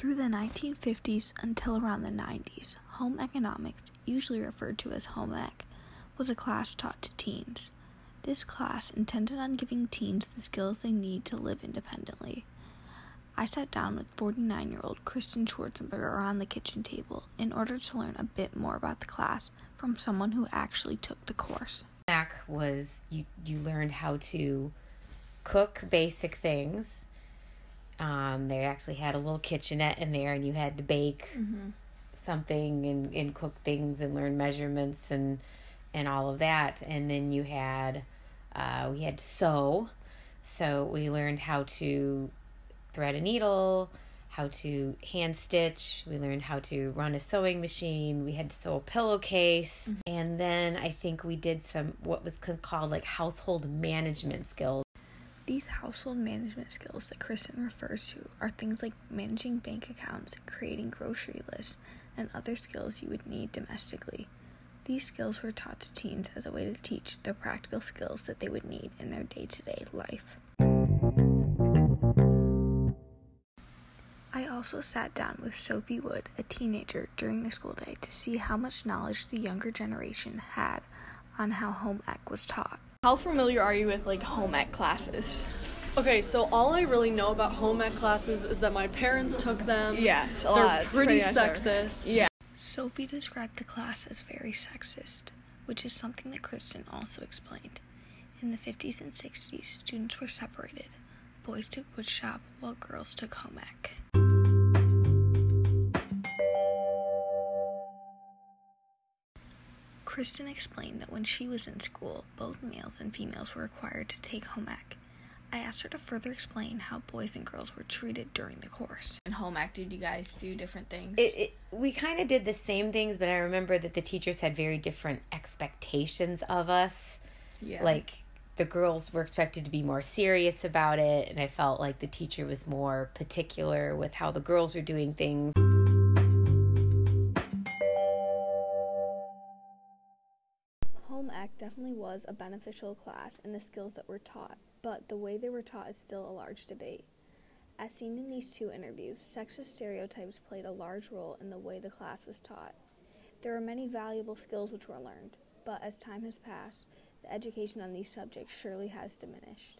Through the 1950s until around the 90s, home economics, usually referred to as home ec, was a class taught to teens. This class intended on giving teens the skills they need to live independently. I sat down with 49 year old Kristen Schwarzenberger around the kitchen table in order to learn a bit more about the class from someone who actually took the course. Back was you you learned how to cook basic things. Um, they actually had a little kitchenette in there, and you had to bake Mm-hmm. something and, and cook things and learn measurements and and all of that. And then you had uh, we had sew, so we learned how to thread a needle, how to hand stitch. We learned how to run a sewing machine. We had to sew a pillowcase, and then I think we did some what was called like household management skills. These household management skills that Kristen refers to are things like managing bank accounts, creating grocery lists, and other skills you would need domestically. These skills were taught to teens as a way to teach the practical skills that they would need in their day to day life. I also sat down with Sophie Wood, a teenager, during the school day to see how much knowledge the younger generation had on how home ec was taught. How familiar are you with like home ec classes? Okay, so all I really know about home ec classes is that my parents took them. Yes, a They're lot. Pretty, pretty sexist. Yeah. Sophie described the class as very sexist, which is something that Kristen also explained. In the 50s and 60s, students were separated. Boys took woodshop while girls took home ec. Kristen explained that when she was in school, both males and females were required to take home ec. I asked her to further explain how boys and girls were treated during the course. In home ec, did you guys do different things? It, it, we kind of did the same things, but I remember that the teachers had very different expectations of us. yeah. Like the girls were expected to be more serious about it, and I felt like the teacher was more particular with how the girls were doing things. Home ec definitely was a beneficial class in the skills that were taught, but the way they were taught is still a large debate. As seen in these two interviews, sexist stereotypes played a large role in the way the class was taught. There are many valuable skills which were learned, but as time has passed, the education on these subjects surely has diminished.